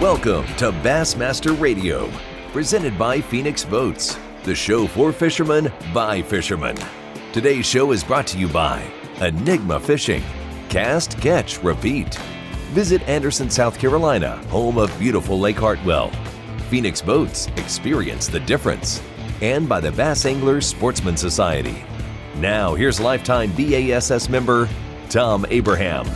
Welcome to Bassmaster Radio, presented by Phoenix Boats, the show for fishermen by fishermen. Today's show is brought to you by Enigma Fishing. Cast, catch, repeat. Visit Anderson, South Carolina, home of beautiful Lake Hartwell. Phoenix Boats, experience the difference. And by the Bass Anglers Sportsman Society. Now, here's lifetime BASS member Tom Abraham.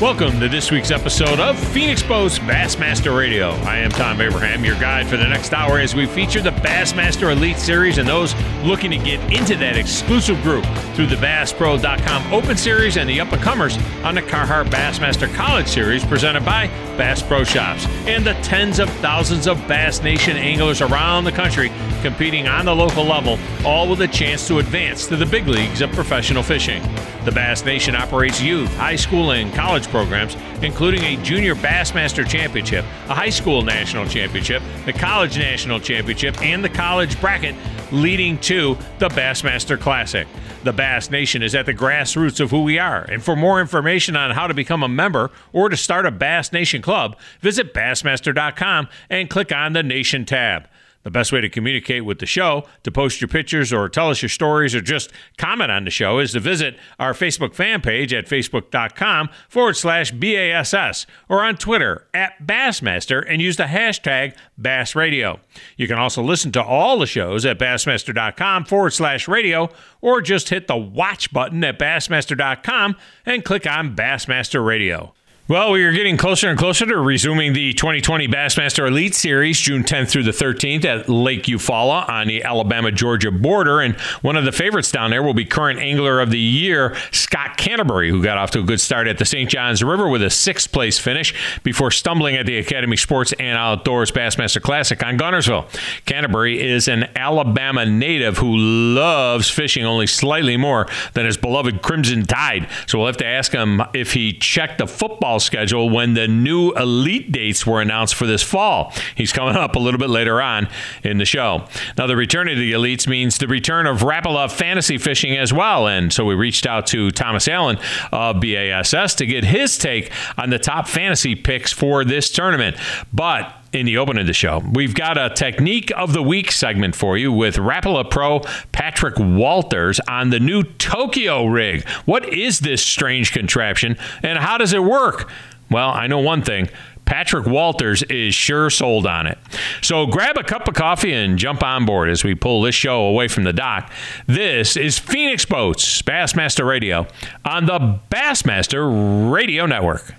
Welcome to this week's episode of Phoenix Boats Bassmaster Radio. I am Tom Abraham, your guide for the next hour as we feature the Bassmaster Elite Series and those looking to get into that exclusive group through the BassPro.com Open Series and the up and comers on the Carhartt Bassmaster College Series presented by Bass Pro Shops and the tens of thousands of Bass Nation anglers around the country competing on the local level, all with a chance to advance to the big leagues of professional fishing. The Bass Nation operates youth, high school, and college programs, including a Junior Bassmaster Championship, a high school national championship, the college national championship, and the college bracket, leading to the Bassmaster Classic. The Bass Nation is at the grassroots of who we are. And for more information on how to become a member or to start a Bass Nation club, visit Bassmaster.com and click on the Nation tab. The best way to communicate with the show, to post your pictures or tell us your stories or just comment on the show is to visit our Facebook fan page at facebook.com forward slash BASS or on Twitter at Bassmaster and use the hashtag BassRadio. You can also listen to all the shows at Bassmaster.com forward slash radio or just hit the watch button at Bassmaster.com and click on Bassmaster Radio. Well, we are getting closer and closer to resuming the 2020 Bassmaster Elite Series, June 10th through the 13th at Lake Eufaula on the Alabama Georgia border. And one of the favorites down there will be current Angler of the Year, Scott Canterbury, who got off to a good start at the St. Johns River with a sixth place finish before stumbling at the Academy Sports and Outdoors Bassmaster Classic on Guntersville. Canterbury is an Alabama native who loves fishing only slightly more than his beloved Crimson Tide. So we'll have to ask him if he checked the football schedule when the new elite dates were announced for this fall. He's coming up a little bit later on in the show. Now, the return of the elites means the return of Rapala fantasy fishing as well. And so we reached out to Thomas Allen of BASS to get his take on the top fantasy picks for this tournament. But in the open of the show. We've got a technique of the week segment for you with Rapala Pro Patrick Walters on the new Tokyo rig. What is this strange contraption and how does it work? Well, I know one thing. Patrick Walters is sure sold on it. So grab a cup of coffee and jump on board as we pull this show away from the dock. This is Phoenix Boats Bassmaster Radio on the Bassmaster Radio Network.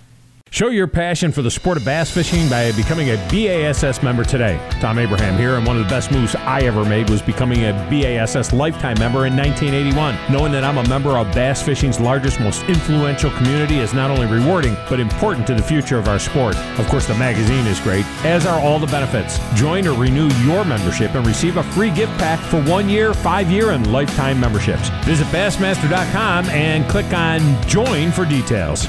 Show your passion for the sport of bass fishing by becoming a BASS member today. Tom Abraham here, and one of the best moves I ever made was becoming a BASS lifetime member in 1981. Knowing that I'm a member of bass fishing's largest, most influential community is not only rewarding, but important to the future of our sport. Of course, the magazine is great, as are all the benefits. Join or renew your membership and receive a free gift pack for one year, five year, and lifetime memberships. Visit Bassmaster.com and click on Join for details.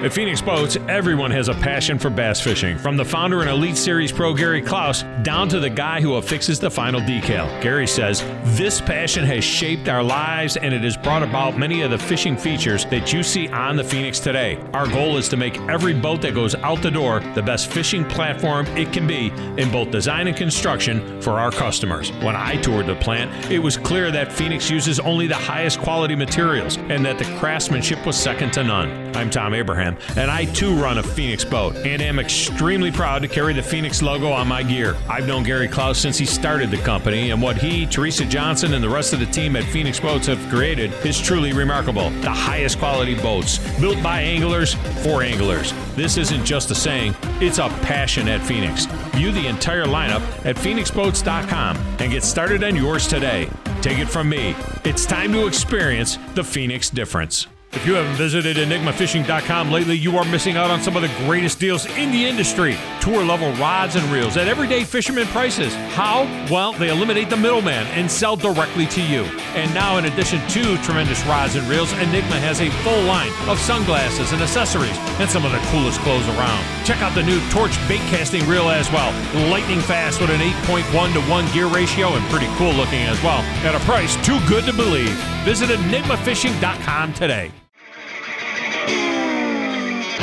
At Phoenix Boats, everyone has a passion for bass fishing, from the founder and Elite Series pro Gary Clouse down to the guy who affixes the final decal. Gary says, This passion has shaped our lives and it has brought about many of the fishing features that you see on the Phoenix today. Our goal is to make every boat that goes out the door the best fishing platform it can be in both design and construction for our customers. When I toured the plant, it was clear that Phoenix uses only the highest quality materials and that the craftsmanship was second to none. I'm Tom Abraham and I too run a Phoenix boat and am extremely proud to carry the Phoenix logo on my gear. I've known Gary Clouse since he started the company, and what he, Teresa Johnson, and the rest of the team at Phoenix Boats have created is truly remarkable. The highest quality boats, built by anglers for anglers. This isn't just a saying, it's a passion at Phoenix. View the entire lineup at phoenixboats.com and get started on yours today. Take it from me, it's time to experience the Phoenix difference. If you haven't visited EnigmaFishing.com lately, you are missing out on some of the greatest deals in the industry. Tour level rods and reels at everyday fisherman prices. How? Well, they eliminate the middleman and sell directly to you. And now, in addition to tremendous rods and reels, Enigma has a full line of sunglasses and accessories and some of the coolest clothes around. Check out the new Torch bait casting reel as well. Lightning fast with an 8.1 to 1 gear ratio and pretty cool looking as well. At a price too good to believe. Visit EnigmaFishing.com today.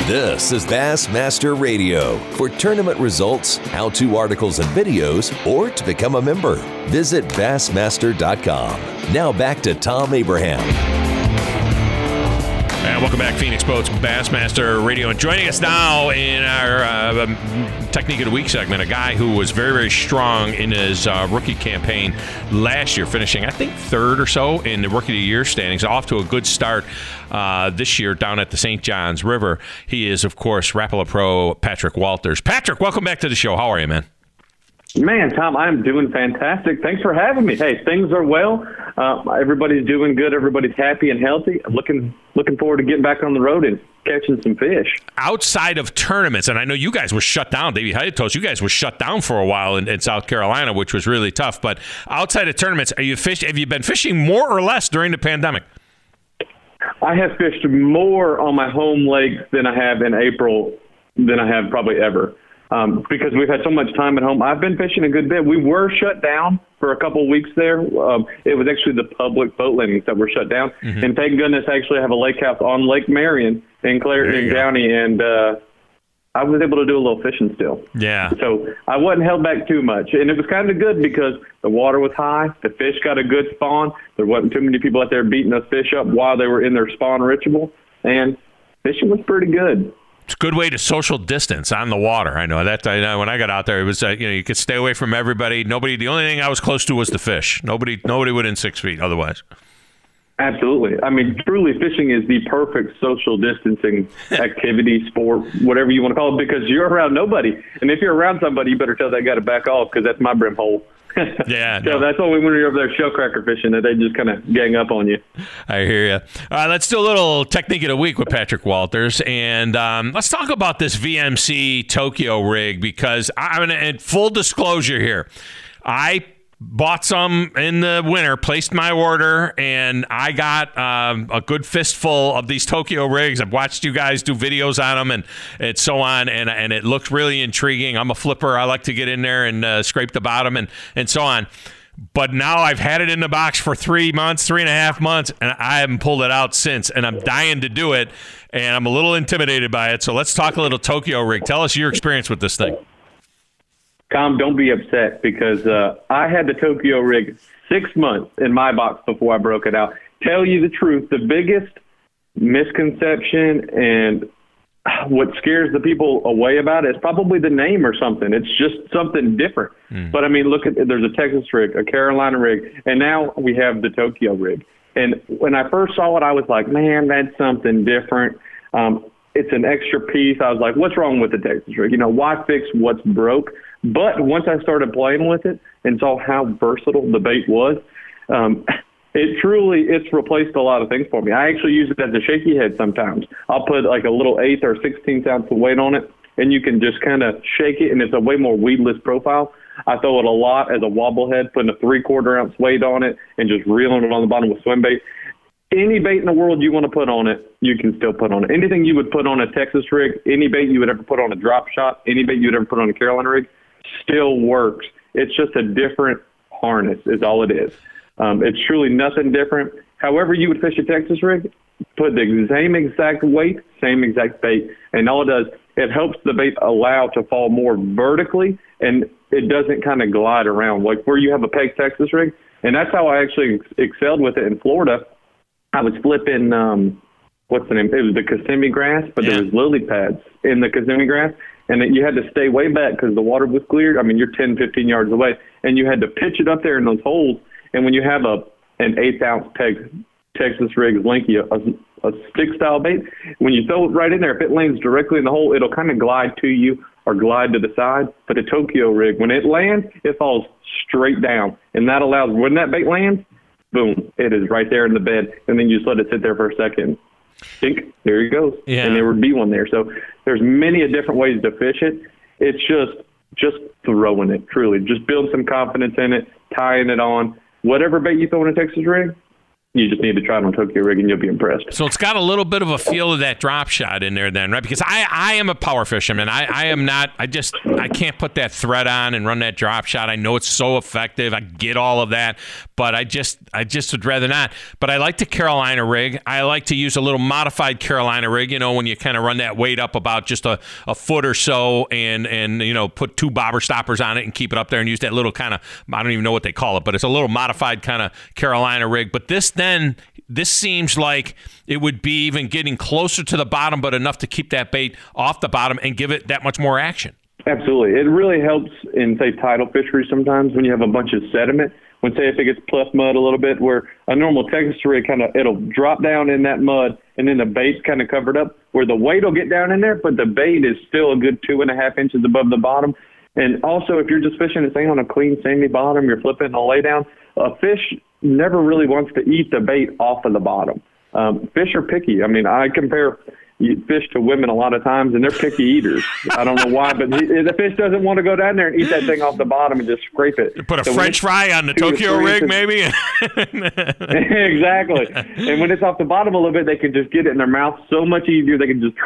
This is Bassmaster Radio. For tournament results, how to articles and videos, or to become a member, visit Bassmaster.com. Now back to Tom Abraham. Welcome back, Phoenix Boats Bassmaster Radio. And joining us now in our uh, um, Technique of the Week segment, a guy who was very, very strong in his uh, rookie campaign last year, finishing, I think, third or so in the Rookie of the Year standings, off to a good start uh, this year down at the St. Johns River. He is, of course, Rapala Pro Patrick Walters. Patrick, welcome back to the show. How are you, man? Man, Tom, I'm doing fantastic. Thanks for having me. Hey, things are well. Uh, everybody's doing good. Everybody's happy and healthy. I'm looking looking forward to getting back on the road and catching some fish. Outside of tournaments, and I know you guys were shut down. Davey Hayatos, you guys were shut down for a while in, in, South Carolina, which was really tough. But outside of tournaments, are you fish? Have you been fishing more or less during the pandemic? I have fished more on my home lakes than I have in April than I have probably ever um, because we've had so much time at home. I've been fishing a good bit. We were shut down for a couple of weeks there. Um, it was actually the public boat landings that were shut down, mm-hmm. and thank goodness, I actually have a lake house on Lake Marion in Clarendon County, and uh, I was able to do a little fishing still. Yeah. So I wasn't held back too much, and it was kind of good because the water was high, the fish got a good spawn. There wasn't too many people out there beating those fish up while they were in their spawn ritual, and fishing was pretty good it's a good way to social distance on the water. I know that. I know when I got out there, it was uh, you know you could stay away from everybody. Nobody. The only thing I was close to was the fish. Nobody. Nobody within six feet. Otherwise. Absolutely. I mean, truly, fishing is the perfect social distancing activity, sport, whatever you want to call it, because you're around nobody. And if you're around somebody, you better tell that guy to back off because that's my brim hole. yeah. so no. that's only when you're over there shellcracker fishing that they just kind of gang up on you. I hear you. All right, let's do a little technique of the week with Patrick Walters, and um, let's talk about this VMC Tokyo rig because I'm in full disclosure here. I bought some in the winter, placed my order, and I got um, a good fistful of these Tokyo rigs. I've watched you guys do videos on them and, and so on, and, and it looks really intriguing. I'm a flipper. I like to get in there and uh, scrape the bottom and, and so on. But now I've had it in the box for three months, three and a half months, and I haven't pulled it out since. And I'm dying to do it, and I'm a little intimidated by it. So let's talk a little Tokyo rig. Tell us your experience with this thing. Tom, don't be upset because uh, I had the Tokyo rig six months in my box before I broke it out. Tell you the truth, the biggest misconception and what scares the people away about it is probably the name or something. It's just something different. Mm. But I mean, look at there's a Texas rig, a Carolina rig, and now we have the Tokyo rig. And when I first saw it, I was like, man, that's something different. Um, it's an extra piece. I was like, what's wrong with the Texas rig? You know, why fix what's broke? But once I started playing with it and saw how versatile the bait was, um, it truly it's replaced a lot of things for me. I actually use it as a shaky head sometimes. I'll put like a little eighth or sixteenth ounce of weight on it, and you can just kind of shake it, and it's a way more weedless profile. I throw it a lot as a wobble head, putting a three quarter ounce weight on it, and just reeling it on the bottom with swim bait. Any bait in the world you want to put on it, you can still put on it. Anything you would put on a Texas rig, any bait you would ever put on a drop shot, any bait you would ever put on a Carolina rig, still works. It's just a different harness, is all it is. Um, it's truly nothing different. However, you would fish a Texas rig, put the same exact weight, same exact bait, and all it does, it helps the bait allow to fall more vertically, and it doesn't kind of glide around like where you have a peg Texas rig. And that's how I actually ex- excelled with it in Florida. I was flipping, um, what's the name? It was the Kissimmee grass, but yeah. there was lily pads in the Kissimmee grass, and that you had to stay way back because the water was cleared. I mean, you're 10, 15 yards away, and you had to pitch it up there in those holes. And when you have a an eighth ounce peg Texas rigs Linky, a, a stick style bait, when you throw it right in there, if it lands directly in the hole, it'll kind of glide to you or glide to the side. But a Tokyo rig, when it lands, it falls straight down, and that allows when that bait lands, boom, it is right there in the bed, and then you just let it sit there for a second think there he goes, yeah. and there would be one there. So there's many a different ways to fish it. It's just just throwing it, truly, just build some confidence in it, tying it on. Whatever bait you throw in a Texas rig, you just need to try it on Tokyo rig and you'll be impressed. So it's got a little bit of a feel of that drop shot in there, then, right? Because I, I am a power fisherman. I, I am not. I just I can't put that thread on and run that drop shot. I know it's so effective. I get all of that, but I just I just would rather not. But I like the Carolina rig. I like to use a little modified Carolina rig. You know, when you kind of run that weight up about just a, a foot or so, and and you know put two bobber stoppers on it and keep it up there and use that little kind of I don't even know what they call it, but it's a little modified kind of Carolina rig. But this then this seems like it would be even getting closer to the bottom, but enough to keep that bait off the bottom and give it that much more action. Absolutely. It really helps in, say, tidal fisheries sometimes when you have a bunch of sediment. When, say, if it gets pluff mud a little bit, where a normal Texas rig kind of, it'll drop down in that mud and then the bait's kind of covered up, where the weight will get down in there, but the bait is still a good two and a half inches above the bottom. And also, if you're just fishing say on a clean, sandy bottom, you're flipping a lay down, a fish never really wants to eat the bait off of the bottom. Um, fish are picky. I mean, I compare fish to women a lot of times, and they're picky eaters. I don't know why, but he, the fish doesn't want to go down there and eat that thing off the bottom and just scrape it. Put a so French fry on the Tokyo rig, maybe. exactly. And when it's off the bottom a little bit, they can just get it in their mouth so much easier. They can just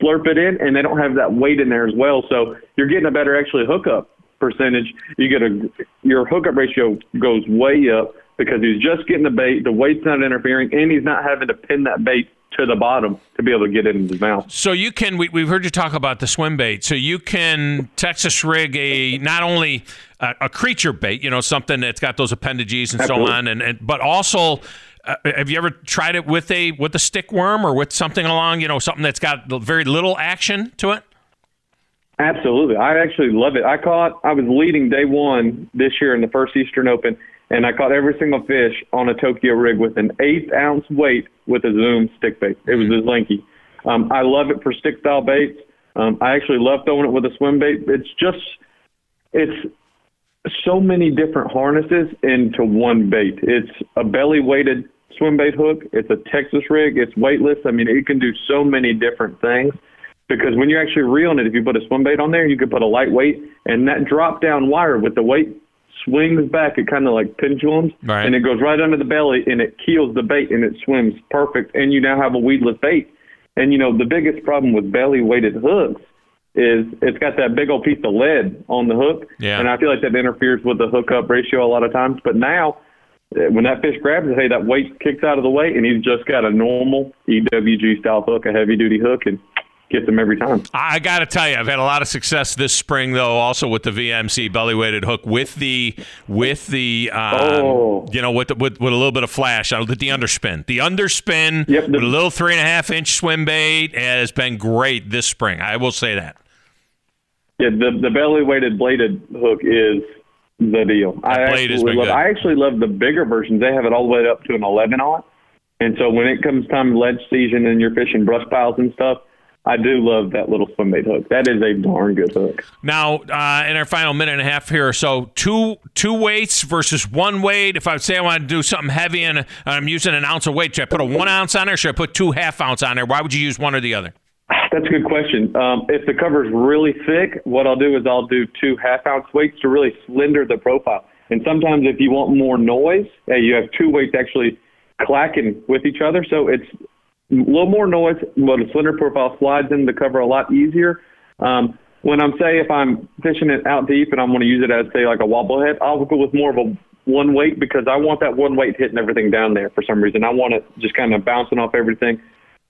slurp it in, and they don't have that weight in there as well. So you're getting a better actually hookup percentage. You get a your hookup ratio goes way up because he's just getting the bait, the weight's not interfering, and he's not having to pin that bait to the bottom to be able to get it in his mouth. So you can, we, have heard you talk about the swim bait. So you can Texas rig a not only a, a creature bait, you know, something that's got those appendages and Absolutely. so on, and, and but also. Uh, have you ever tried it with a with a stick worm or with something along you know something that's got very little action to it? Absolutely, I actually love it. I caught I was leading day one this year in the first Eastern Open, and I caught every single fish on a Tokyo rig with an eighth ounce weight with a Zoom stick bait. It was this lanky. Um, I love it for stick style baits. Um, I actually love throwing it with a swim bait. It's just, it's so many different harnesses into one bait. It's a belly weighted swim bait hook. It's a Texas rig. It's weightless. I mean, it can do so many different things because when you're actually reeling it, if you put a swim bait on there, you could put a light weight and that drop down wire with the weight swings back. It kind of like pendulums, right. and it goes right under the belly, and it keels the bait, and it swims perfect. And you now have a weedless bait. And you know the biggest problem with belly weighted hooks is it's got that big old piece of lead on the hook, yeah. and I feel like that interferes with the hookup ratio a lot of times. But now, eh, when that fish grabs it, hey, that weight kicks out of the way, and he's just got a normal EWG style hook, a heavy duty hook, and get them every time. I got to tell you, I've had a lot of success this spring, though. Also with the VMC belly weighted hook, with the with the um, oh. you know with, the, with with a little bit of flash, uh, the underspin, the underspin yep, the, with a little three and a half inch swim bait has been great this spring. I will say that. Yeah, the the belly weighted bladed hook is the deal. That I actually love. Good. I actually love the bigger versions. They have it all the way up to an 11 aught. And so when it comes time ledge season and you're fishing brush piles and stuff, I do love that little swim bait hook. That is a darn good hook. Now, uh, in our final minute and a half here, so two two weights versus one weight. If I say I want to do something heavy and I'm using an ounce of weight, should I put a one ounce on there? should I put two half ounce on there? Why would you use one or the other? That's a good question. Um, if the cover is really thick, what I'll do is I'll do two half ounce weights to really slender the profile. And sometimes if you want more noise, hey, you have two weights actually clacking with each other. So it's a little more noise, but a slender profile slides in the cover a lot easier. Um, when I'm say if I'm fishing it out deep and I'm going to use it as say like a wobble head, I'll go with more of a one weight because I want that one weight hitting everything down there for some reason. I want it just kind of bouncing off everything.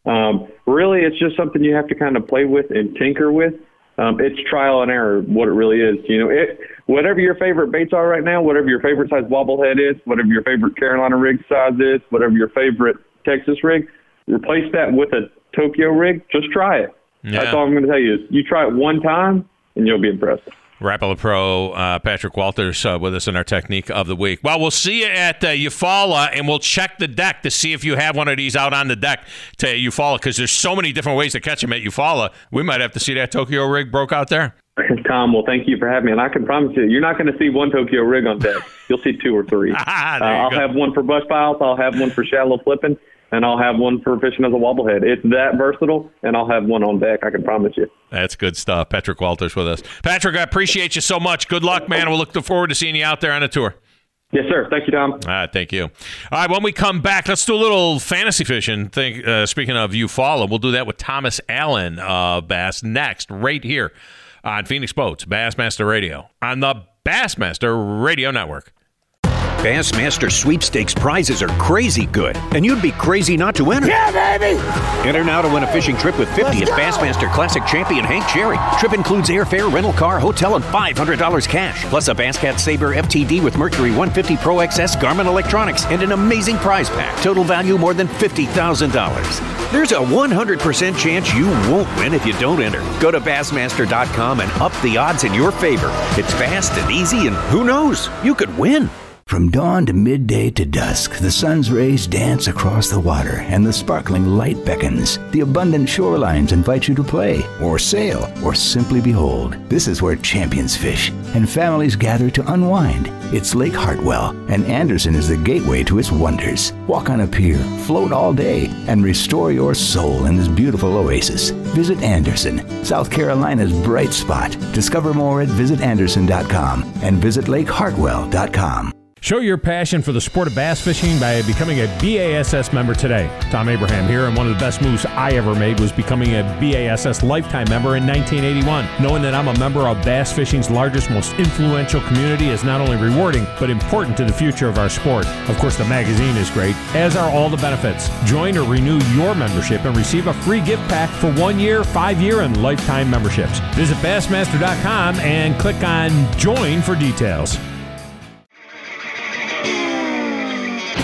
Um, really, it's just something you have to kind of play with and tinker with. Um, it's trial and error what it really is. You know, it whatever your favorite baits are right now, whatever your favorite size wobble head is, whatever your favorite Carolina rig size is, whatever your favorite Texas rig, replace that with a Tokyo rig, just try it. Yeah. That's all I'm going to tell you. Is you try it one time, and you'll be impressed. Rapala Pro uh, Patrick Walters uh, with us in our technique of the week. Well, we'll see you at uh, Eufaula, and we'll check the deck to see if you have one of these out on the deck to Eufaula, because there's so many different ways to catch them at Eufaula. We might have to see that Tokyo rig broke out there. Tom, well, thank you for having me, and I can promise you, you're not going to see one Tokyo rig on deck. You'll see two or three. Uh, I'll go. have one for brush piles. I'll have one for shallow flipping, and I'll have one for fishing as a wobblehead. It's that versatile, and I'll have one on deck. I can promise you. That's good stuff. Patrick Walters with us. Patrick, I appreciate you so much. Good luck, man. We'll look forward to seeing you out there on a tour. Yes, sir. Thank you, Tom. All right, thank you. All right, when we come back, let's do a little fantasy fishing. Think, uh, speaking of Eufaula, we'll do that with Thomas Allen of Bass next, right here on Phoenix Boats, Bassmaster Radio, on the Bassmaster Radio Network. Bassmaster sweepstakes prizes are crazy good, and you'd be crazy not to enter. Yeah, baby! Enter now to win a fishing trip with 50th Bassmaster Classic champion Hank Cherry. Trip includes airfare, rental car, hotel, and $500 cash, plus a Basscat Saber FTD with Mercury 150 Pro XS Garmin electronics, and an amazing prize pack. Total value more than $50,000. There's a 100% chance you won't win if you don't enter. Go to Bassmaster.com and up the odds in your favor. It's fast and easy, and who knows? You could win. From dawn to midday to dusk, the sun's rays dance across the water and the sparkling light beckons. The abundant shorelines invite you to play, or sail, or simply behold. This is where champions fish and families gather to unwind. It's Lake Hartwell, and Anderson is the gateway to its wonders. Walk on a pier, float all day, and restore your soul in this beautiful oasis. Visit Anderson, South Carolina's bright spot. Discover more at visitanderson.com and visit lakehartwell.com. Show your passion for the sport of bass fishing by becoming a BASS member today. Tom Abraham here, and one of the best moves I ever made was becoming a BASS lifetime member in 1981. Knowing that I'm a member of bass fishing's largest, most influential community is not only rewarding, but important to the future of our sport. Of course, the magazine is great, as are all the benefits. Join or renew your membership and receive a free gift pack for one year, five year, and lifetime memberships. Visit Bassmaster.com and click on Join for details.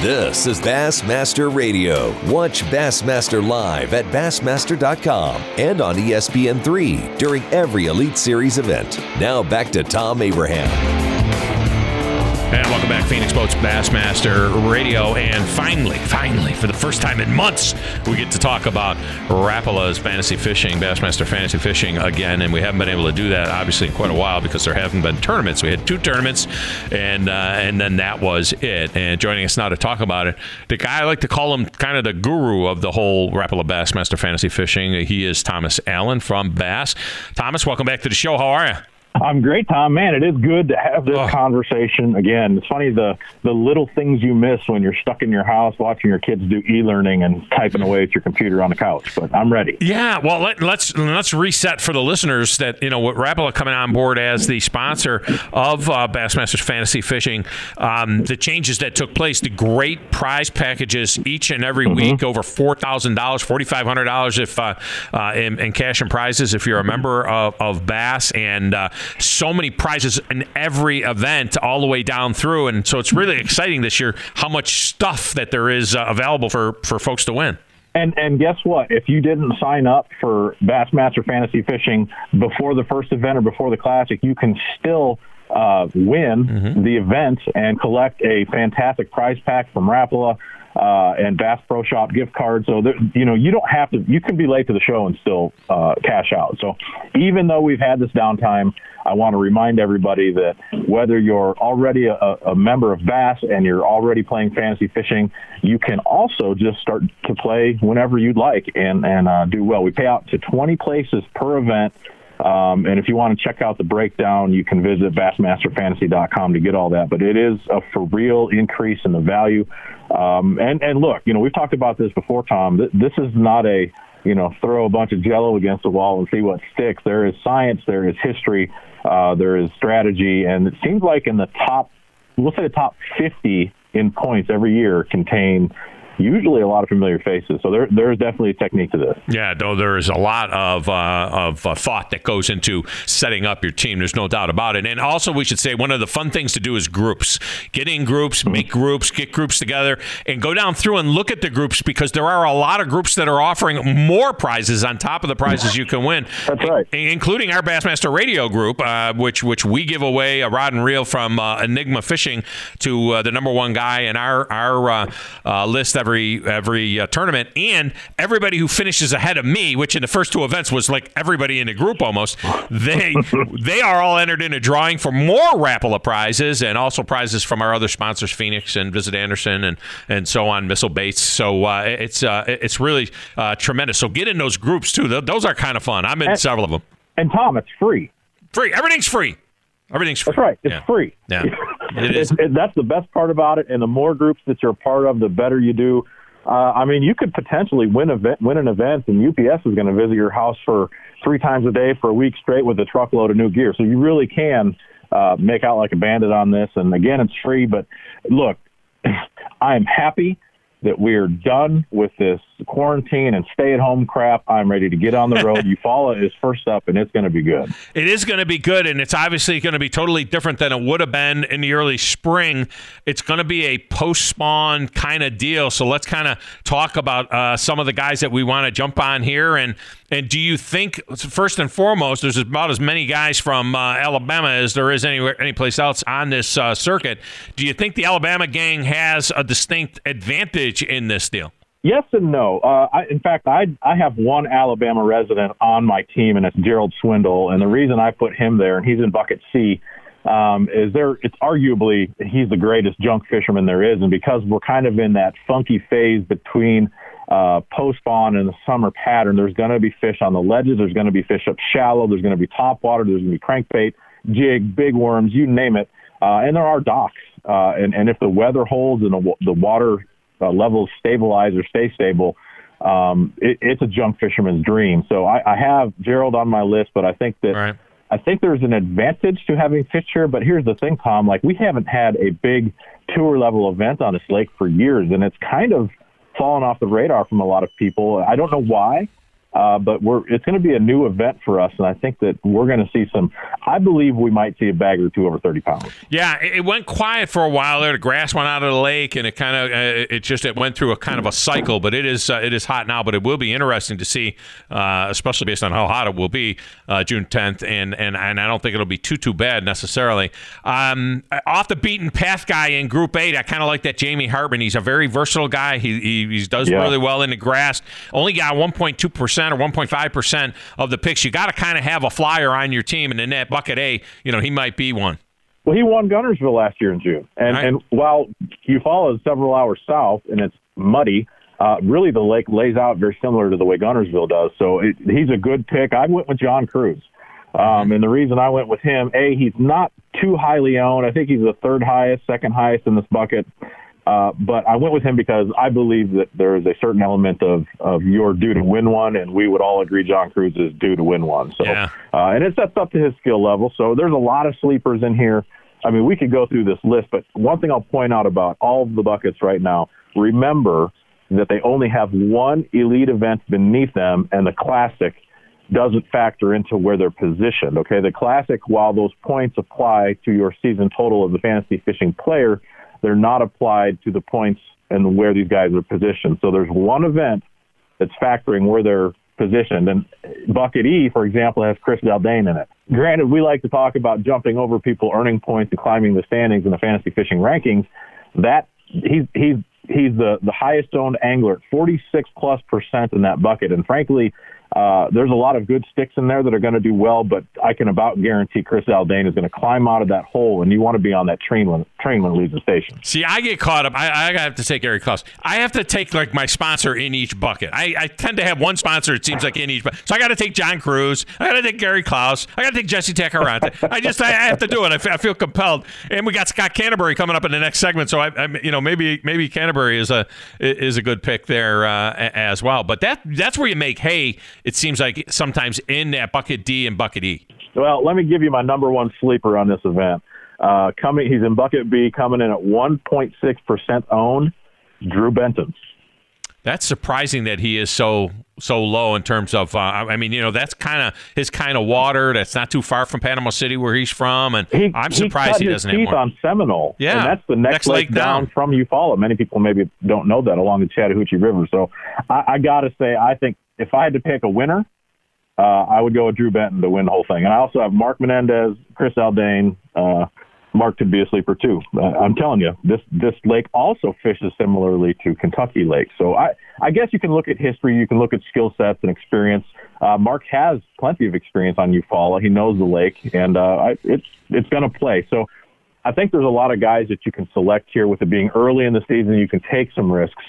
This is Bassmaster Radio. Watch Bassmaster live at Bassmaster.com and on ESPN3 during every Elite Series event. Now back to Tom Abraham. And welcome back, Phoenix Boats Bassmaster Radio. And finally, finally, for the first time in months, we get to talk about Rapala's fantasy fishing, Bassmaster fantasy fishing again. And we haven't been able to do that, obviously, in quite a while because there haven't been tournaments. We had two tournaments, and uh, and then that was it. And joining us now to talk about it, the guy I like to call him kind of the guru of the whole Rapala Bassmaster fantasy fishing. He is Thomas Allen from Bass. Thomas, welcome back to the show. How are you? I'm great, Tom. Man, it is good to have this oh. conversation again. It's funny the the little things you miss when you're stuck in your house watching your kids do e-learning and typing away at your computer on the couch. But I'm ready. Yeah, well, let, us let's, let's reset for the listeners that you know what Rapala coming on board as the sponsor of uh, Bassmasters Fantasy Fishing. Um, the changes that took place, the great prize packages each and every mm-hmm. week, over four thousand dollars, forty five hundred dollars if uh, uh, in, in, cash and prizes if you're a member of, of Bass and uh, so many prizes in every event all the way down through. And so it's really exciting this year how much stuff that there is uh, available for, for folks to win. And and guess what? If you didn't sign up for Bassmaster Fantasy Fishing before the first event or before the classic, you can still uh, win mm-hmm. the event and collect a fantastic prize pack from Rapala uh, and Bass Pro Shop gift card. So there, you know you don't have to. You can be late to the show and still uh, cash out. So even though we've had this downtime, I want to remind everybody that whether you're already a, a member of Bass and you're already playing fantasy fishing, you can also just start to play whenever you'd like and and uh, do well. We pay out to 20 places per event. Um, and if you want to check out the breakdown, you can visit bassmasterfantasy.com to get all that. But it is a for real increase in the value. Um, and, and look, you know, we've talked about this before, Tom. This is not a, you know, throw a bunch of jello against the wall and see what sticks. There is science, there is history, uh, there is strategy. And it seems like in the top, we'll say the top 50 in points every year contain usually a lot of familiar faces. So there, there's definitely a technique to this. Yeah, though there is a lot of uh, of uh, thought that goes into setting up your team. There's no doubt about it. And also, we should say one of the fun things to do is groups. Get in groups, make groups, get groups together, and go down through and look at the groups because there are a lot of groups that are offering more prizes on top of the prizes you can win. That's right, including our Bassmaster Radio group, uh, which which we give away a rod and reel from uh, Enigma Fishing to uh, the number one guy in our our uh, list every every uh, tournament, and everybody who finishes ahead of me, which in the first two events was like everybody in the group almost. They they are all entered in a drawing for more Rapala prizes and also prizes from our other sponsors, Phoenix and Visit Anderson and and so on, Missile Baits. So uh, it's uh, it's really uh, tremendous. So get in those groups too. Those are kind of fun. I'm in and, several of them. And Tom, it's free. Free. Everything's free. Everything's free. That's right. It's yeah. free. Yeah. It is. It, it, that's the best part about it. And the more groups that you're part of, the better you do. Uh, I mean, you could potentially win event, win an event, and UPS is going to visit your house for three times a day for a week straight with a truckload of new gear. So you really can uh, make out like a bandit on this. And again, it's free. But look, I am happy that we're done with this quarantine and stay at home crap. I'm ready to get on the road. Eufaula is first up, and it's going to be good. It is going to be good, and it's obviously going to be totally different than it would have been in the early spring. It's going to be a post spawn kind of deal. So let's kind of talk about uh, some of the guys that we want to jump on here. And and do you think first and foremost, there's about as many guys from uh, Alabama as there is anywhere any place else on this uh, circuit? Do you think the Alabama gang has a distinct advantage in this deal? Yes and no. Uh, I, in fact, I I have one Alabama resident on my team, and it's Gerald Swindle. And the reason I put him there, and he's in bucket C, um, is there. It's arguably he's the greatest junk fisherman there is, and because we're kind of in that funky phase between uh, post spawn and the summer pattern, there's going to be fish on the ledges. There's going to be fish up shallow. There's going to be top water. There's going to be crankbait, jig, big worms, you name it. Uh, and there are docks. Uh, and, and if the weather holds and the, the water uh, levels stabilize or stay stable, um, it, it's a junk fisherman's dream. So I, I have Gerald on my list, but I think that Right. I think there's an advantage to having fish here. But here's the thing, Tom: like we haven't had a big tour level event on this lake for years, and it's kind of fallen off the radar from a lot of people. I don't know why. Uh, but we're it's going to be a new event for us, and I think that we're going to see some. I believe we might see a bag or two over 30 pounds. Yeah, it it went quiet for a while there. The grass went out of the lake, and it kind of uh, it just it went through a kind of a cycle. But it is uh, it is hot now. But it will be interesting to see, uh, especially based on how hot it will be uh, June 10th, and and and I don't think it'll be too too bad necessarily. Um, off the beaten path guy in Group Eight, I kind of like that Jamie Hartman. He's a very versatile guy. He he, he does Yeah. really well in the grass. Only got 1.2 percent or 1.5 percent of the picks. You got to kind of have a flyer on your team, and in that bucket A, you know he might be one. Well, he won Guntersville last year in June, and Right. and while Eufaula is several hours south and it's muddy, uh, really the lake lays out very similar to the way Guntersville does. So it, he's a good pick. I went with John Crews, um, and the reason I went with him, a he's not too highly owned. I think he's the third highest, second highest in this bucket. Uh, but I went with him because I believe that there is a certain element of, of you're due to win one, and we would all agree John Crews is due to win one. So, Yeah. uh, and it sets up to his skill level. So there's a lot of sleepers in here. I mean, we could go through this list, but one thing I'll point out about all of the buckets right now, remember that they only have one elite event beneath them, and the classic doesn't factor into where they're positioned. Okay, the classic, while those points apply to your season total of the fantasy fishing player, they're not applied to the points and where these guys are positioned. So there's one event that's factoring where they're positioned. And bucket E, for example, has Chris Zaldain in it. Granted, we like to talk about jumping over people, earning points, and climbing the standings in the fantasy fishing rankings. That he's he's he's the the highest owned angler, 46 plus percent in that bucket. And frankly, uh, there's a lot of good sticks in there that are going to do well, but I can about guarantee Chris Zaldain is going to climb out of that hole, and you want to be on that train when train when it leaves the station. See, I get caught up. I, I have to take Gary Clouse. I have to take like my sponsor in each bucket. I, I tend to have one sponsor. It seems like in each. bu- So I got to take John Crews. I got to take Gary Clouse. I got to take Jesse Tacoronte. I just I, I have to do it. I feel compelled. And we got Scott Canterbury coming up in the next segment. So I, I you know maybe maybe Canterbury is a is a good pick there uh, as well. But that that's where you make hay. It seems like sometimes in that bucket D and bucket E. Well, let me give you my number one sleeper on this event. Uh, coming, he's in bucket B, coming in at 1.6 percent owned. Drew Benton. That's surprising that he is so so low in terms of. Uh, I mean, you know, that's kind of his kind of water. That's not too far from Panama City, where he's from, and He, I'm he surprised cut he doesn't have teeth on Seminole. Yeah, and that's the next, next lake, lake down, down. from Eufaula. Many people maybe don't know that along the Chattahoochee River. So I, I got to say, I think if I had to pick a winner, uh, I would go with Drew Benton to win the whole thing. And I also have Mark Menendez, Chris Zaldain. Uh, Mark could be a sleeper too. Uh, I'm telling you, this this lake also fishes similarly to Kentucky Lake. So I I guess you can look at history, you can look at skill sets and experience. Uh, Mark has plenty of experience on Eufaula. He knows the lake, and uh, I, it's it's going to play. So I think there's a lot of guys that you can select here. With it being early in the season, you can take some risks.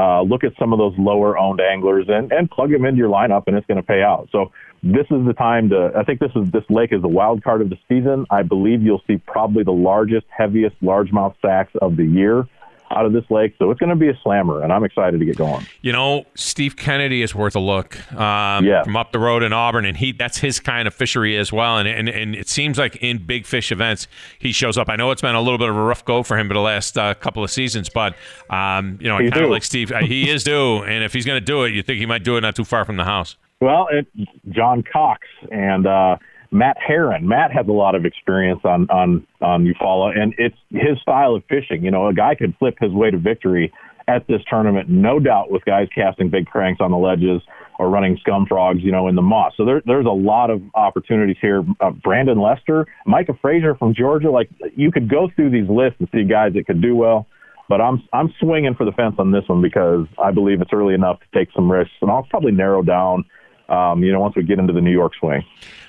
Uh, look at some of those lower owned anglers and, and plug them into your lineup, and it's going to pay out. So this is the time to. I think this is this lake is the wild card of the season. I believe you'll see probably the largest, heaviest largemouth stacks of the year out of this lake. So it's going to be a slammer, and I'm excited to get going. You know, Steve Kennedy is worth a look um, Yeah. from up the road in Auburn, and he that's his kind of fishery as well. And, and and it seems like in big fish events he shows up. I know it's been a little bit of a rough go for him for the last uh, couple of seasons, but um, you know, I kind of like Steve. uh, He is due, and if he's going to do it, you think he might do it not too far from the house. Well, it, John Cox and uh, Matt Herren. Matt has a lot of experience on on on Eufaula, and it's his style of fishing. You know, a guy could flip his way to victory at this tournament, no doubt, with guys casting big cranks on the ledges or running scum frogs, you know, in the moss. So there, there's a lot of opportunities here. Uh, Brandon Lester, Micah Frazier from Georgia. Like you could go through these lists and see guys that could do well. But I'm I'm swinging for the fence on this one because I believe it's early enough to take some risks, and I'll probably narrow down um, you know, once we get into the New York swing.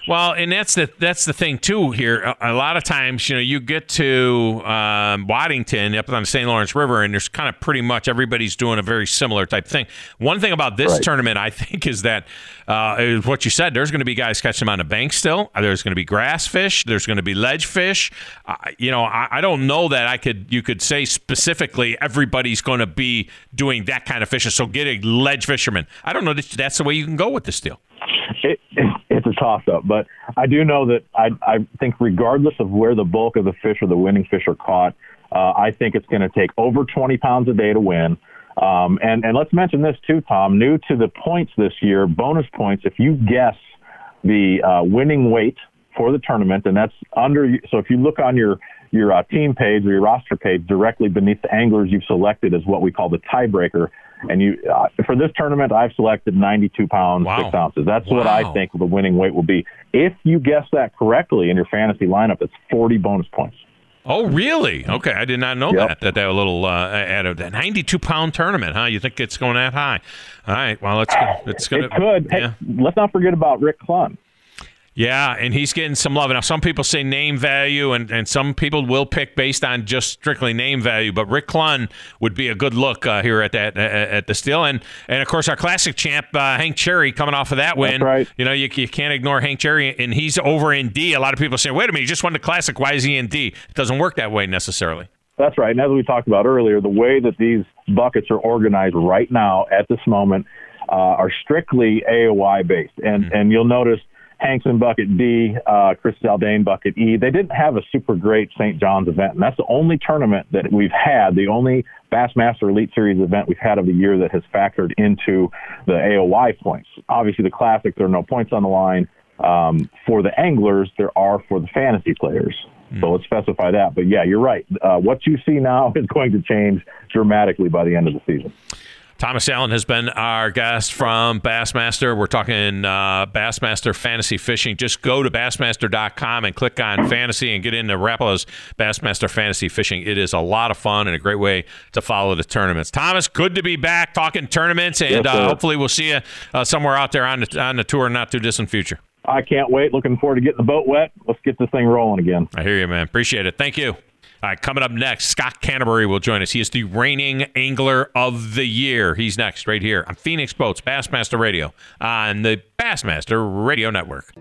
Well, and that's the that's the thing too. Here, a, a lot of times, you know, you get to um, Waddington up on the St. Lawrence River, and there's kind of pretty much everybody's doing a very similar type thing. One thing about this Right. tournament, I think, is that uh, is what you said. There's going to be guys catching them on the bank still. There's going to be grass fish. There's going to be ledge fish. Uh, you know, I, I don't know that I could you could say specifically everybody's going to be doing that kind of fishing. So get a ledge fisherman. I don't know that that's the way you can go with this deal. It, it, a toss up, but I do know that I, I think regardless of where the bulk of the fish or the winning fish are caught, uh, I think it's going to take over 20 pounds a day to win. Um, and, and let's mention this too, Tom. New to the points this year, bonus points. If you guess the uh, winning weight for the tournament, and that's under. So if you look on your your uh, team page or your roster page, directly beneath the anglers you've selected is what we call the tiebreaker. And you uh, for this tournament, I've selected 92 pounds Wow. six ounces. That's what I think the winning weight will be. If you guess that correctly in your fantasy lineup, it's 40 bonus points. Oh, really? Okay, I did not know Yep. that. That that little uh, at a ninety-two pound tournament, huh? You think it's going that high? All right. Well, it's gonna, it's gonna. It could. Hey, let's not forget about Rick Clunn. Yeah, and he's getting some love. Now, some people say name value, and, and some people will pick based on just strictly name value. But Rick Clunn would be a good look uh, here at that at the still, and and of course our classic champ uh, Hank Cherry coming off of that win. right. You know, you, you can't ignore Hank Cherry, and he's over in D. A lot of people say, "Wait a minute, he just won the classic. Why is he in D?" It doesn't work that way necessarily. That's right. And as we talked about earlier, the way that these buckets are organized right now at this moment uh, are strictly AOI based. And and you'll notice Hanks in bucket D, uh, Chris Zaldain bucket E. They didn't have a super great St. Johns event, and that's the only tournament that we've had, the only Bassmaster Elite Series event we've had of the year that has factored into the AOI points. Obviously, the Classic, there are no points on the line. Um, for the anglers, there are for the fantasy players. So let's specify that. But yeah, you're right. Uh, what you see now is going to change dramatically by the end of the season. Thomas Allen has been our guest from Bassmaster. We're talking uh, Bassmaster Fantasy Fishing. Just go to bassmaster.com and click on fantasy and get into Rapala's Bassmaster Fantasy Fishing. It is a lot of fun and a great way to follow the tournaments. Thomas, good to be back talking tournaments, and Yes, uh, hopefully we'll see you uh, somewhere out there on the, on the tour in not too distant future. I can't wait. Looking forward to getting the boat wet. Let's get this thing rolling again. I hear you, man. Appreciate it. Thank you. All right, coming up next, Scott Canterbury will join us. He is the reigning angler of the year. He's next, right here on Phoenix Boats Bassmaster Radio on the Bassmaster Radio Network.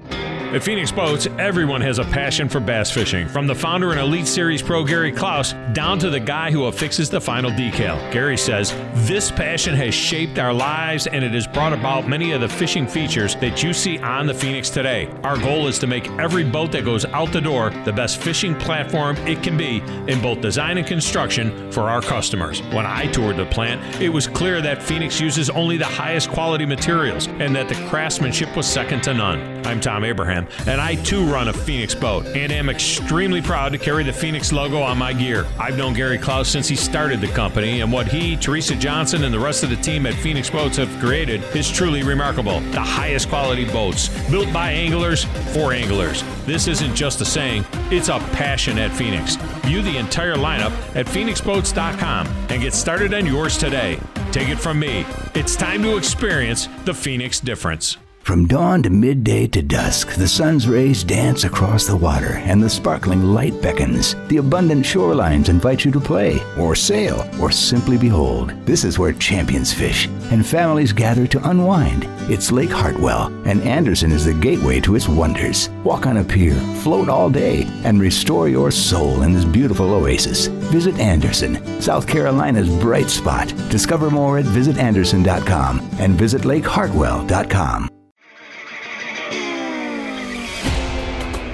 At Phoenix Boats, everyone has a passion for bass fishing, from the founder and Elite Series pro Gary Clouse down to the guy who affixes the final decal. Gary says, This passion has shaped our lives and it has brought about many of the fishing features that you see on the Phoenix today. Our goal is to make every boat that goes out the door the best fishing platform it can be in both design and construction for our customers. When I toured the plant, it was clear that Phoenix uses only the highest quality materials and that the craftsmanship was second to none. I'm Tom Abraham, and I too run a Phoenix boat and am extremely proud to carry the Phoenix logo on my gear. I've known Gary Clouse since he started the company, and what he, Teresa Johnson, and the rest of the team at Phoenix Boats have created is truly remarkable. The highest quality boats, built by anglers for anglers. This isn't just a saying, it's a passion at Phoenix. View the entire lineup at phoenixboats.com and get started on yours today. Take it from me. It's time to experience the Phoenix difference. From dawn to midday to dusk, the sun's rays dance across the water and the sparkling light beckons. The abundant shorelines invite you to play, or sail, or simply behold. This is where champions fish and families gather to unwind. It's Lake Hartwell, and Anderson is the gateway to its wonders. Walk on a pier, float all day, and restore your soul in this beautiful oasis. Visit Anderson, South Carolina's bright spot. Discover more at visitanderson.com and visit lakehartwell.com.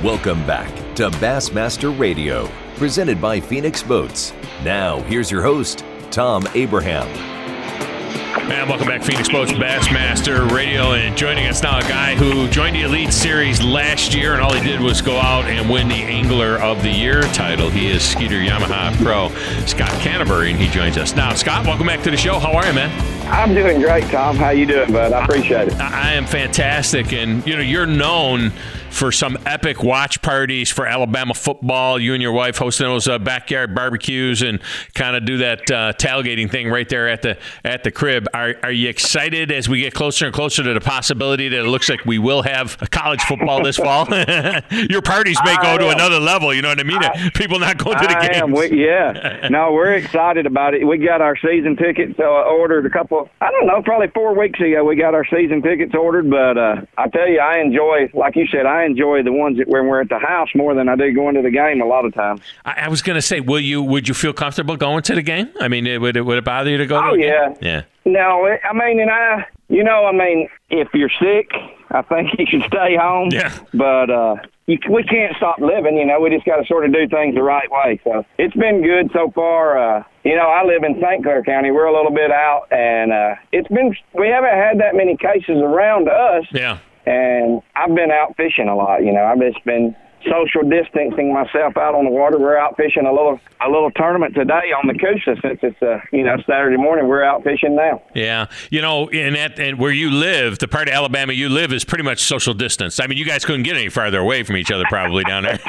Welcome back to Bassmaster Radio, presented by Phoenix Boats. Now, here's your host, Tom Abraham. And welcome back, Phoenix Boats Bassmaster Radio. And joining us now, a guy who joined the Elite Series last year, and all he did was go out and win the Angler of the Year title. He is Skeeter Yamaha Pro Scott Canterbury, and he joins us now. Scott, welcome back to the show. How are you, man? I'm doing great, Tom. How you doing, bud? I appreciate it. I, I am fantastic, and you know you're known for some epic watch parties for Alabama football. You and your wife hosting those uh, backyard barbecues and kind of do that uh, tailgating thing right there at the at the crib. Are, are you excited as we get closer and closer to the possibility that it looks like we will have college football this fall? your parties may go to another level. You know what I mean? I, People not going to the I games. Am. We, yeah, no, we're excited about it. We got our season tickets uh, ordered a couple. I don't know, probably four weeks ago. We got our season tickets ordered, but uh, I tell you, I enjoy, like you said, I enjoy the ones that when we're at the house more than I do going to the game a lot of times. I, I was going to say, will you? Would you feel comfortable going to the game? I mean, it, would it would it bother you to go? Oh to the yeah, game? yeah. No, I mean, and I, you know, I mean, if you're sick, I think you should stay home. Yeah. But uh, you, we can't stop living. You know, we just got to sort of do things the right way. So it's been good so far. Uh, you know, I live in St. Clair County. We're a little bit out, and uh, it's been. We haven't had that many cases around us. Yeah. And I've been out fishing a lot. You know, I've just been social distancing myself out on the water. We're out fishing a little a little tournament today on the Coosa since it's a you know Saturday morning. We're out fishing now. Yeah, you know, and that and where you live, the part of Alabama you live is pretty much social distance. I mean, you guys couldn't get any farther away from each other probably down there.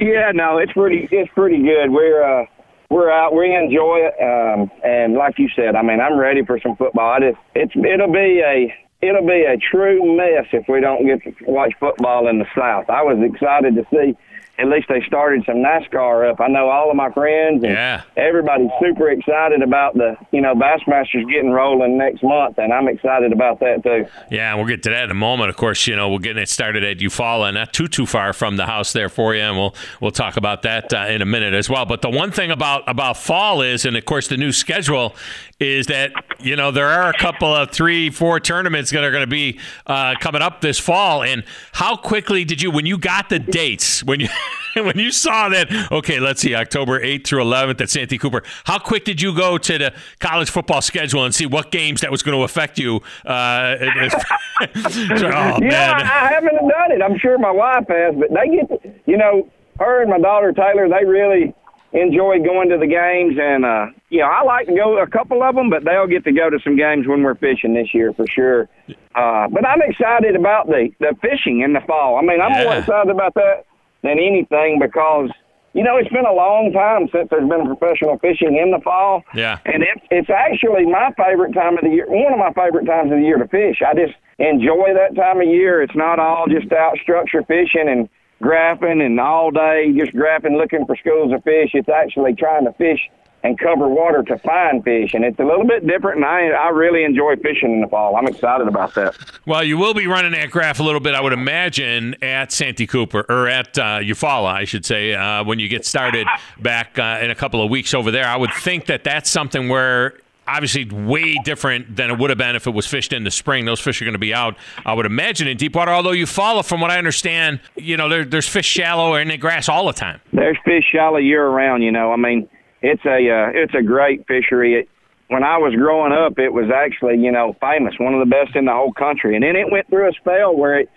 yeah, no, it's pretty it's pretty good. We're uh, we're out. We enjoy it, um, and like you said, I mean, I'm ready for some football. I just it's it'll be a it'll be a true mess if we don't get to watch football in the South. I was excited to see at least they started some NASCAR up. I know all of my friends and Yeah. everybody's super excited about the, you know, Bassmasters getting rolling next month, and I'm excited about that too. Yeah, we'll get to that in a moment. Of course, you know we're getting it started at Eufaula, not too too far from the house there for you, and we'll we'll talk about that uh, in a minute as well. But the one thing about about fall is, and of course the new schedule is that you know there are a couple of three four tournaments that are going to be uh, coming up this fall. And how quickly did you when you got the dates when you when you saw that? Okay, let's see, October eighth through eleventh at Santee Cooper. How quick did you go to the college football schedule and see what games that was going to affect you? Uh, oh yeah, man. I, I haven't done it. I'm sure my wife has, but they get, you know, her and my daughter Taylor, they really enjoy going to the games, and uh, you know, I like to go a couple of them, but they'll get to go to some games when we're fishing this year for sure. Uh, but I'm excited about the the fishing in the fall. I mean, I'm more excited about that than anything because. You know, it's been a long time since there's been professional fishing in the fall. Yeah. And it, it's actually my favorite time of the year, one of my favorite times of the year to fish. I just enjoy that time of year. It's not all just out structure fishing and graphing and all day just graphing looking for schools of fish. It's actually trying to fish and cover water to find fish. And it's a little bit different, and I, I really enjoy fishing in the fall. I'm excited about that. Well, you will be running that graph a little bit, I would imagine, at Santee Cooper or at uh, Eufaula, I should say, uh, when you get started back uh, in a couple of weeks over there. I would think that that's something where. Obviously, way different than it would have been if it was fished in the spring. Those fish are going to be out, I would imagine, in deep water. Although Eufaula, from what I understand, you know, there, there's fish shallow in the grass all the time. there's fish shallow year round. You know, I mean, it's a uh, it's a great fishery. It, when I was growing up, it was actually you know famous, one of the best in the whole country. And then it went through a spell where it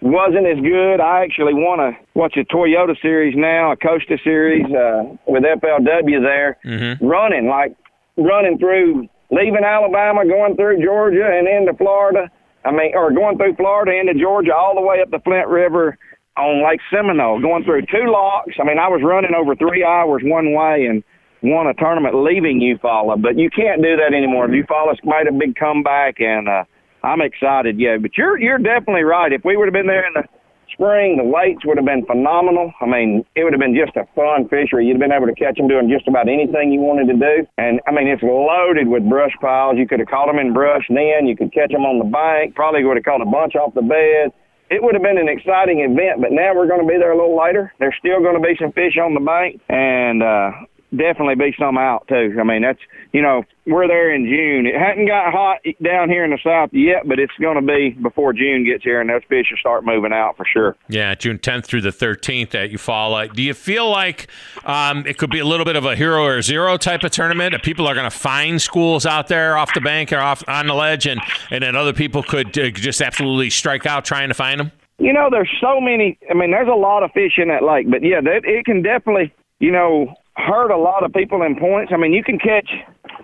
wasn't as good. I actually won a what's a Toyota series now, a Costa series uh, with FLW there, running like running through leaving Alabama, going through Georgia and into Florida. I mean, or going through Florida into Georgia, all the way up the Flint River on Lake Seminole, going through two locks. I mean, I was running over three hours one way and won a tournament leaving Eufaula, but you can't do that anymore. Eufaula's made a big comeback, and uh, I'm excited. Yeah, but you're you're definitely right. If we would have been there in the spring, the weights would have been phenomenal. I mean, it would have been just a fun fishery. You'd have been able to catch them doing just about anything you wanted to do. And I mean, it's loaded with brush piles. You could have caught them in brush then. You could catch them on the bank. Probably would have caught a bunch off the bed. It would have been an exciting event, but now we're going to be there a little later. There's still going to be some fish on the bank, and uh, definitely be some out too. I mean, that's you know we're there in June. It hadn't got hot down here in the south yet, but it's going to be before June gets here, and those fish will start moving out for sure. Yeah, June 10th through the 13th at Eufaula. Do you feel like um, it could be a little bit of a hero or zero type of tournament? That people are going to find schools out there off the bank or off on the ledge, and and then other people could uh, just absolutely strike out trying to find them. You know, there's so many. I mean, there's a lot of fish in that lake, but yeah, that, it can definitely. You know, hurt a lot of people in points. I mean, you can catch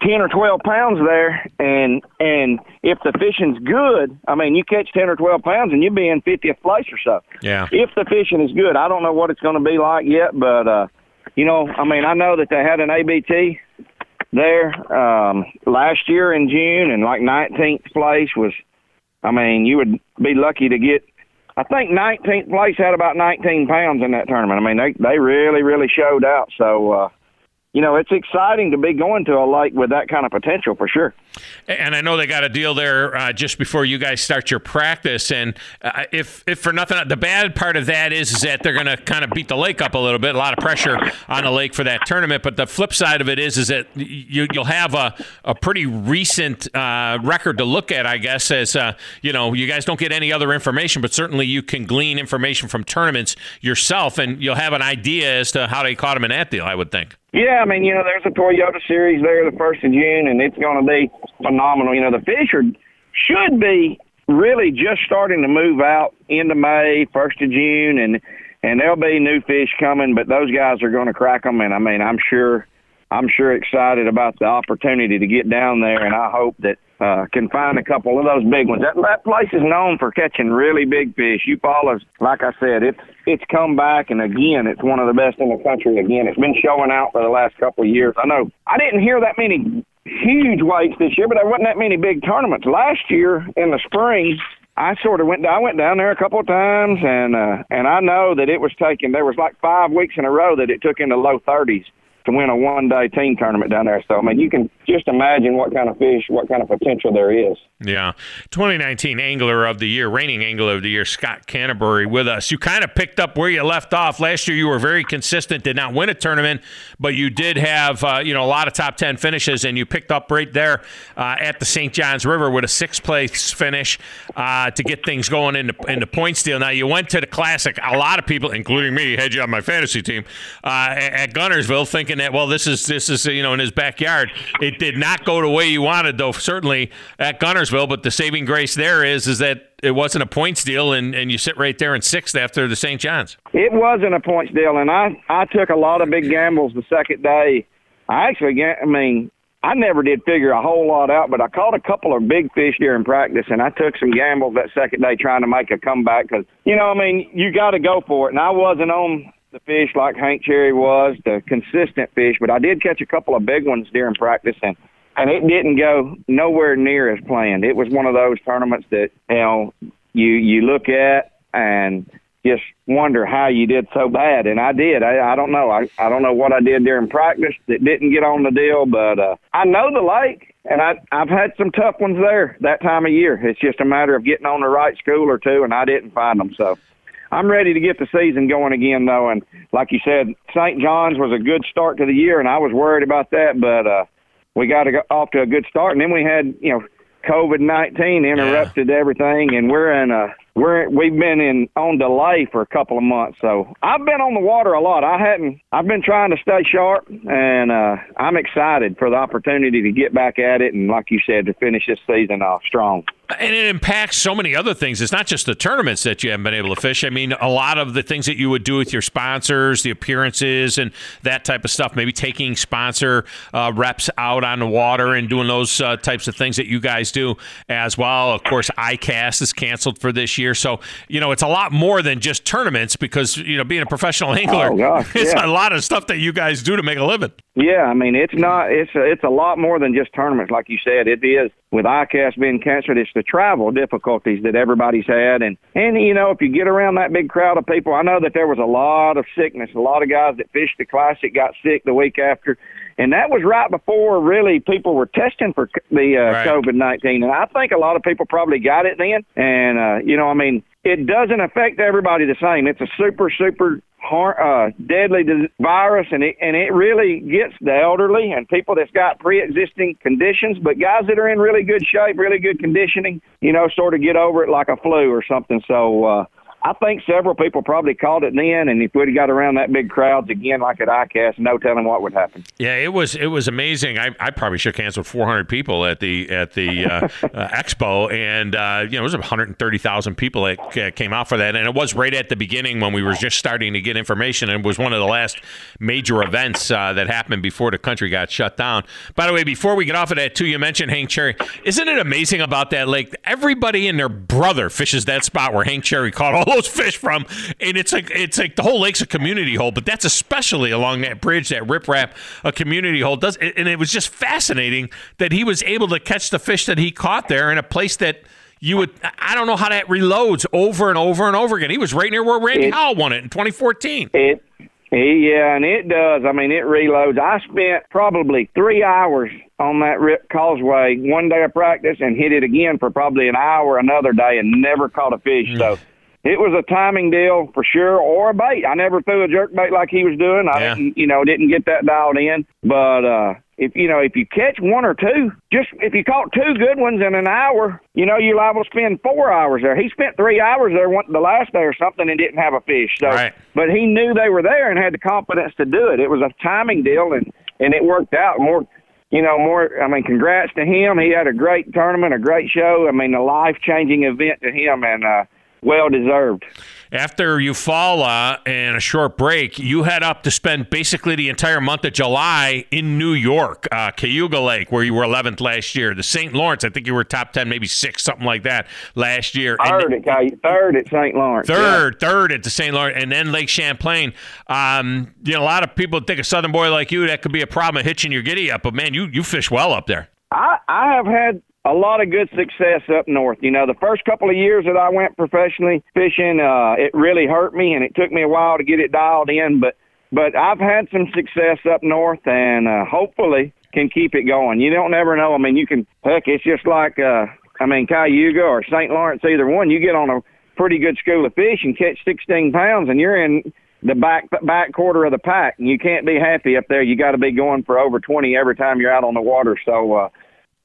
ten or twelve pounds there, and and if the fishing's good, I mean, you catch ten or twelve pounds, and you'll be in fiftieth place or so. Yeah. If the fishing is good, I don't know what it's going to be like yet, but uh, you know, I mean, I know that they had an ABT there um, last year in June, and like 19th place was. I mean, you would be lucky to get I think 19th place had about 19 pounds in that tournament. I mean, they they really really showed out. So, uh, you know, it's exciting to be going to a lake with that kind of potential for sure. And I know they got a deal there uh, just before you guys start your practice. And uh, if, if for nothing, the bad part of that is, is that they're going to kind of beat the lake up a little bit. A lot of pressure on the lake for that tournament. But the flip side of it is, is that you, you'll have a, a pretty recent uh, record to look at, I guess, as uh, you know, you guys don't get any other information, but certainly you can glean information from tournaments yourself, and you'll have an idea as to how they caught them in that deal. I would think. Yeah, I mean, you know, there's a Toyota Series there the first of June, and it's going to be phenomenal. You know, the fish are should be really just starting to move out into May, first of June, and and there'll be new fish coming, but those guys are going to crack them, and I mean, I'm sure, I'm sure excited about the opportunity to get down there, and I hope that uh, can find a couple of those big ones. That, that place is known for catching really big fish. Eufaula's, like I said, it's it's come back, and again, it's one of the best in the country. Again, it's been showing out for the last couple of years. I know I didn't hear that many huge weights this year, but there wasn't that many big tournaments last year in the spring. I sort of went. I went down there a couple of times, and uh, and I know that it was taking. There was like five weeks in a row that it took in the low thirties to win a one day team tournament down there. So I mean, you can just imagine what kind of fish, what kind of potential there is. Yeah, 2019 Angler of the Year, reigning Angler of the Year, Scott Canterbury with us. You kind of picked up where you left off last year. You were very consistent, did not win a tournament, but you did have uh, you know a lot of top 10 finishes, and you picked up right there uh, at the St. Johns River with a sixth place finish uh, to get things going in the, in the deal. Now you went to the Classic. A lot of people, including me, had you on my fantasy team uh, at Guntersville, thinking that well this is this is you know in his backyard. It did not go the way you wanted though. Certainly at Guntersville, but the saving grace there is is that it wasn't a points deal, and, and you sit right there in sixth after the St. Johns. It wasn't a points deal, and I I took a lot of big gambles the second day. I actually, I mean, I never did figure a whole lot out, but I caught a couple of big fish during practice, and I took some gambles that second day trying to make a comeback because you know, I mean, you got to go for it, and I wasn't on the fish like Hank Cherry was, the consistent fish, but I did catch a couple of big ones during practice, and and it didn't go nowhere near as planned. It was one of those tournaments that you know you you look at and just wonder how you did so bad, and I did. I, I don't know. I I don't know what I did during practice that didn't get on the deal, but uh, I know the lake, and I I've had some tough ones there that time of year. It's just a matter of getting on the right school or two, and I didn't find them. So I'm ready to get the season going again, though. And like you said, St. Johns was a good start to the year, and I was worried about that, but uh, we got to go off to a good start. And then we had, you know, COVID nineteen interrupted yeah. everything, and we're in a we're we've been in on delay for a couple of months. So I've been on the water a lot. I hadn't. I've been trying to stay sharp, and uh, I'm excited for the opportunity to get back at it, and like you said, to finish this season off strong and it impacts so many other things. It's not just the tournaments that you haven't been able to fish. I mean, a lot of the things that you would do with your sponsors, the appearances, and that type of stuff. Maybe taking sponsor uh, reps out on the water and doing those uh, types of things that you guys do as well. Of course, ICAST is canceled for this year, so you know it's a lot more than just tournaments because you know being a professional angler, oh, gosh, it's a lot of stuff that you guys do to make a living. Yeah, I mean it's not it's a, it's a lot more than just tournaments, like you said. It is with ICAST being canceled, it's the travel difficulties that everybody's had, and and you know if you get around that big crowd of people, I know that there was a lot of sickness. A lot of guys that fished the classic got sick the week after, and that was right before really people were testing for the uh, Right. COVID nineteen, and I think a lot of people probably got it then, and uh, you know I mean it doesn't affect everybody the same. It's a super super har- uh, deadly virus, and it and it really gets the elderly and people that's got pre-existing conditions. But guys that are in really good shape, really good conditioning, you know, sort of get over it like a flu or something. So. uh I think several people probably called it then, and if we'd got around that big crowds again like at ICAST, no telling what would happen. Yeah, it was it was amazing. I, I probably shook hands with 400 people at the at the uh, uh, expo, and uh, you know it was 130,000 people that ca- came out for that, and it was right at the beginning when we were just starting to get information, and it was one of the last major events uh, that happened before the country got shut down. By the way, before we get off of that too, you mentioned Hank Cherry. Isn't it amazing about that lake? Everybody and their brother fishes that spot where Hank Cherry caught all those fish from, and it's like it's like the whole lake's a community hole, but that's especially along that bridge, that riprap, a community hole does. And it was just fascinating that he was able to catch the fish that he caught there in a place that you would. I don't know how that reloads over and over and over again. He was right near where Randy It- Howell won it in 2014. It, yeah, and it does. I mean, it reloads. I spent probably three hours on that rip causeway one day of practice and hit it again for probably an hour another day and never caught a fish. So mm. It was a timing deal for sure, or a bait. I never threw a jerk bait like he was doing. I Yeah. didn't, you know, didn't get that dialed in. But uh if you know, if you catch one or two, just if you caught two good ones in an hour, you know, you're liable to spend four hours there. He spent three hours there one, the last day or something and didn't have a fish. So, Right. but he knew they were there and had the confidence to do it. It was a timing deal, and and it worked out. More, you know, more. I mean, congrats to him. He had a great tournament, a great show. I mean, a life changing event to him, and uh, well deserved. After Eufaula and a short break, you head up to spend basically the entire month of July in New York, uh, Cayuga Lake, where you were 11th last year. The St. Lawrence, I think you were top 10, maybe six, something like that last year. And- Third at Cay- third at St. Lawrence. Third, third at the St. Lawrence, and then Lake Champlain. Um, you know, a lot of people think a Southern boy like you that could be a problem of hitching your giddy up, but man, you you fish well up there. I, I have had a lot of good success up north. You know, the first couple of years that I went professionally fishing, uh, it really hurt me, and it took me a while to get it dialed in. But but I've had some success up north, and uh, hopefully can keep it going. You don't never know. I mean, you can heck, it's just like uh, I mean Cayuga or St. Lawrence, either one. You get on a pretty good school of fish and catch 16 pounds, and you're in the back back quarter of the pack, and you can't be happy up there. You got to be going for over 20 every time you're out on the water. So. uh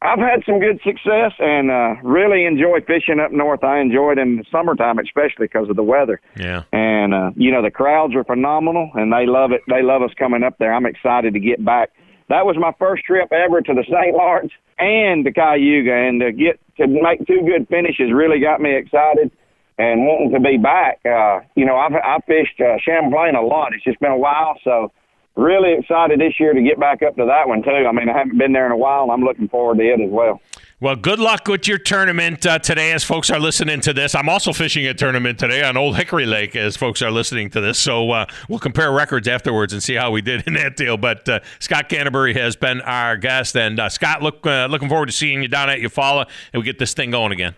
I've had some good success and uh, really enjoy fishing up north. I enjoy it in the summertime, especially because of the weather. Yeah. And uh, you know the crowds are phenomenal, and they love it. They love us coming up there. I'm excited to get back. That was my first trip ever to the St. Lawrence and the Cayuga, and to get to make two good finishes really got me excited and wanting to be back. Uh, you know, I've I fished uh, Champlain a lot. It's just been a while, so really excited this year to get back up to that one too. I mean, I haven't been there in a while, and I'm looking forward to it as well. Well, good luck with your tournament uh, today as folks are listening to this. I'm also fishing a tournament today on Old Hickory Lake as folks are listening to this. So uh, we'll compare records afterwards and see how we did in that deal. But uh, Scott Canterbury has been our guest. And uh, Scott, look uh, looking forward to seeing you down at Eufaula and we get this thing going again.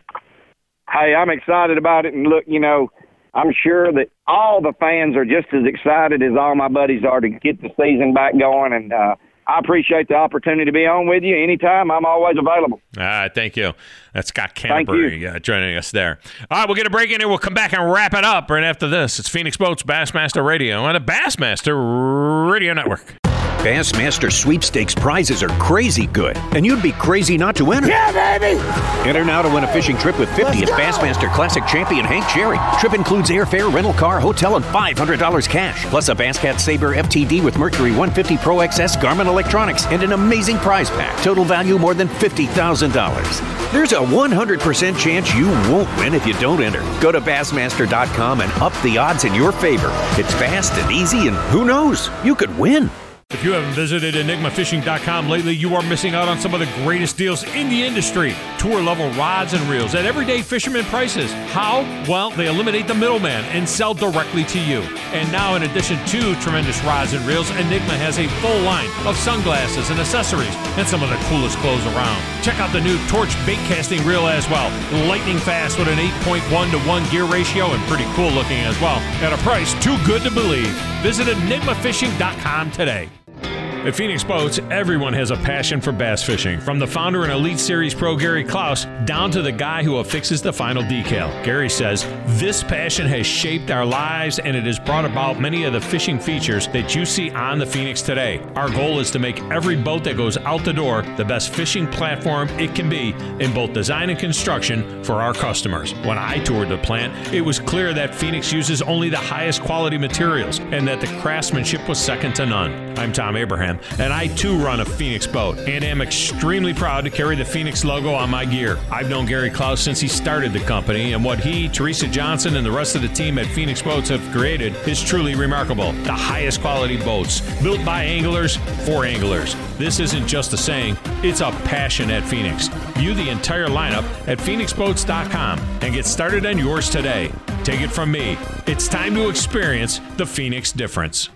hey, I'm excited about it. And look, you know, I'm sure that all the fans are just as excited as all my buddies are to get the season back going. And uh, I appreciate the opportunity to be on with you anytime. I'm always available. All right, thank you. That's Scott Canterbury uh, joining us there. All right, we'll get a break in here. We'll come back and wrap it up right after this. It's Phoenix Boats Bassmaster Radio on the Bassmaster Radio Network. Bassmaster sweepstakes prizes are crazy good, and you'd be crazy not to enter. Yeah, baby! Enter now to win a fishing trip with 50 at Bassmaster Classic champion Hank Cherry. Trip includes airfare, rental car, hotel, and $500 cash, plus a Basscat Saber FTD with Mercury 150 Pro XS Garmin Electronics, and an amazing prize pack. Total value more than $50,000. There's a 100% chance you won't win if you don't enter. Go to Bassmaster.com and up the odds in your favor. It's fast and easy, and who knows? You could win. If you haven't visited enigmafishing.com lately, you are missing out on some of the greatest deals in the industry. tour level rods and reels at everyday fisherman prices. How? Well, they eliminate the middleman and sell directly to you. And now, in addition to tremendous rods and reels, Enigma has a full line of sunglasses and accessories and some of the coolest clothes around. Check out the new Torch bait casting reel as well. Lightning fast with an 8.1 to 1 gear ratio and pretty cool looking as well. At a price too good to believe. Visit enigmafishing.com today. At Phoenix Boats, everyone has a passion for bass fishing, from the founder and Elite Series pro Gary Clouse down to the guy who affixes the final decal. Gary says, This passion has shaped our lives and it has brought about many of the fishing features that you see on the Phoenix today. Our goal is to make every boat that goes out the door the best fishing platform it can be in both design and construction for our customers. When I toured the plant, it was clear that Phoenix uses only the highest quality materials and that the craftsmanship was second to none. I'm Tom Abraham and I too run a Phoenix boat and am extremely proud to carry the Phoenix logo on my gear. I've known Gary Clouse since he started the company, and what he, Teresa Johnson, and the rest of the team at Phoenix Boats have created is truly remarkable. The highest quality boats, built by anglers for anglers. This isn't just a saying, it's a passion at Phoenix. View the entire lineup at phoenixboats.com and get started on yours today. Take it from me, it's time to experience the Phoenix difference.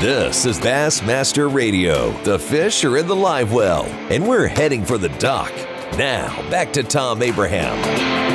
This is Bassmaster Radio. The fish are in the live well, and we're heading for the dock. Now, back to Tom Abraham.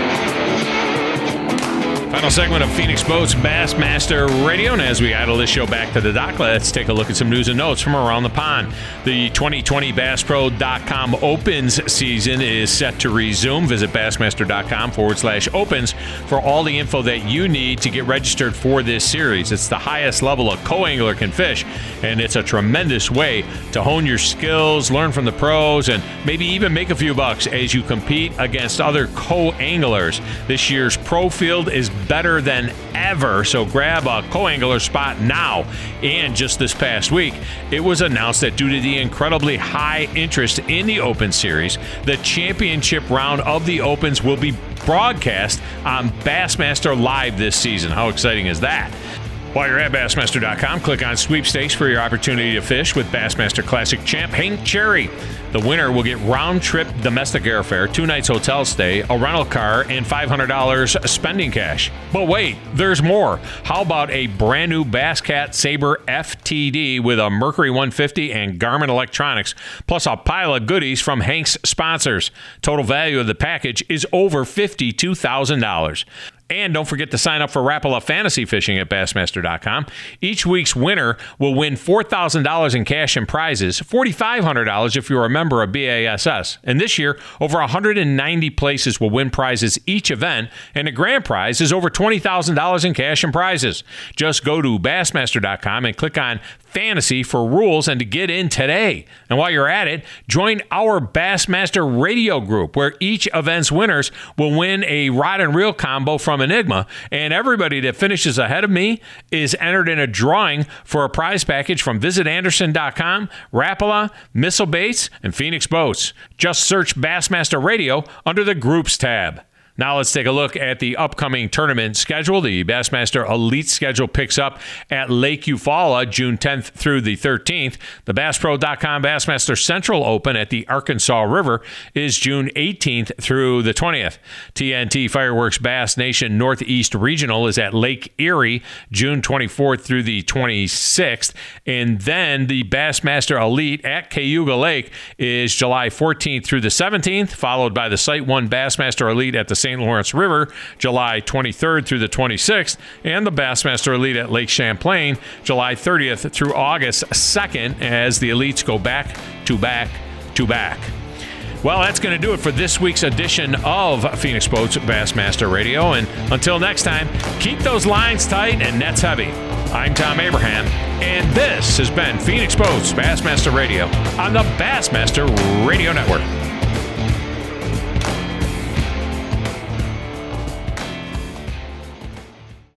Final segment of Phoenix Boats Bassmaster Radio. And as we idle this show back to the dock, let's take a look at some news and notes from around the pond. The 2020 BassPro.com Opens season is set to resume. Visit Bassmaster.com forward slash opens for all the info that you need to get registered for this series. It's the highest level a co angler can fish, and it's a tremendous way to hone your skills, learn from the pros, and maybe even make a few bucks as you compete against other co anglers. This year's pro field is better than ever. So grab a co angler spot now. And just this past week, it was announced that due to the incredibly high interest in the Open Series, the championship round of the Opens will be broadcast on Bassmaster Live this season. How exciting is that? While you're at Bassmaster.com, click on sweepstakes for your opportunity to fish with Bassmaster Classic champ Hank Cherry. The winner will get round trip domestic airfare, two nights hotel stay, a rental car, and $500 spending cash. But wait, there's more. How about a brand new Basscat Saber FTD with a Mercury 150 and Garmin electronics, plus a pile of goodies from Hank's sponsors? Total value of the package is over $52,000. And don't forget to sign up for Rapala Fantasy Fishing at Bassmaster.com. Each week's winner will win $4,000 in cash and prizes, $4,500 if you're a member of BASS. And this year, over 190 places will win prizes each event, and the grand prize is over $20,000 in cash and prizes. Just go to Bassmaster.com and click on fantasy for rules and to get in today. And while you're at it, join our Bassmaster radio group where each event's winners will win a rod and reel combo from Enigma. And everybody that finishes ahead of me is entered in a drawing for a prize package from visitanderson.com, Rapala, Missile Baits, and Phoenix Boats. Just search Bassmaster Radio under the Groups tab. Now let's take a look at the upcoming tournament schedule. The Bassmaster Elite schedule picks up at Lake Eufaula June 10th through the 13th. The BassPro.com Bassmaster Central Open at the Arkansas River is June 18th through the 20th. TNT Fireworks Bass Nation Northeast Regional is at Lake Erie June 24th through the 26th. And then the Bassmaster Elite at Cayuga Lake is July 14th through the 17th, followed by the Site 1 Bassmaster Elite at the St. Lawrence River July 23rd through the 26th, and the Bassmaster Elite at Lake Champlain July 30th through August 2nd as the elites go back to back to back. Well, that's going to do it for this week's edition of Phoenix Boats Bassmaster Radio. And until next time, keep those lines tight and nets heavy. I'm Tom Abraham, and this has been Phoenix Boats Bassmaster Radio on the Bassmaster Radio Network.